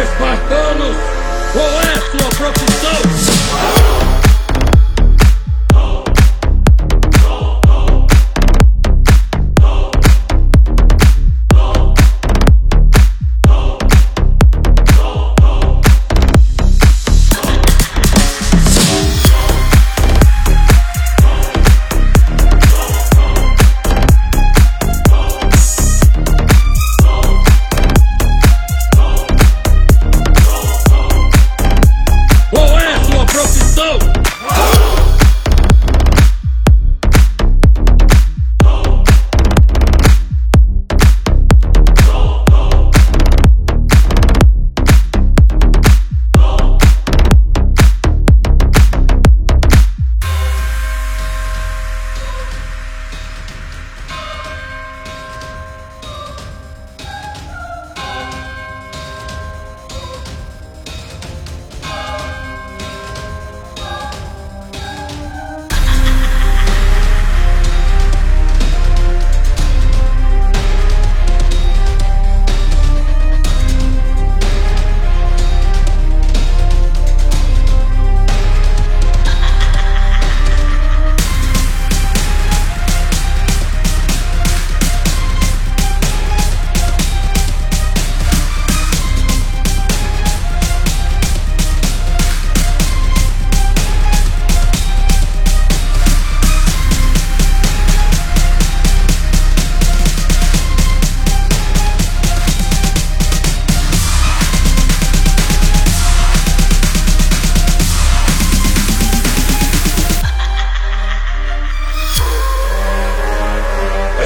Espartanos, qual é a sua profissão?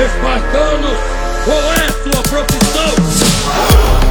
Espartanos, qual é a sua profissão?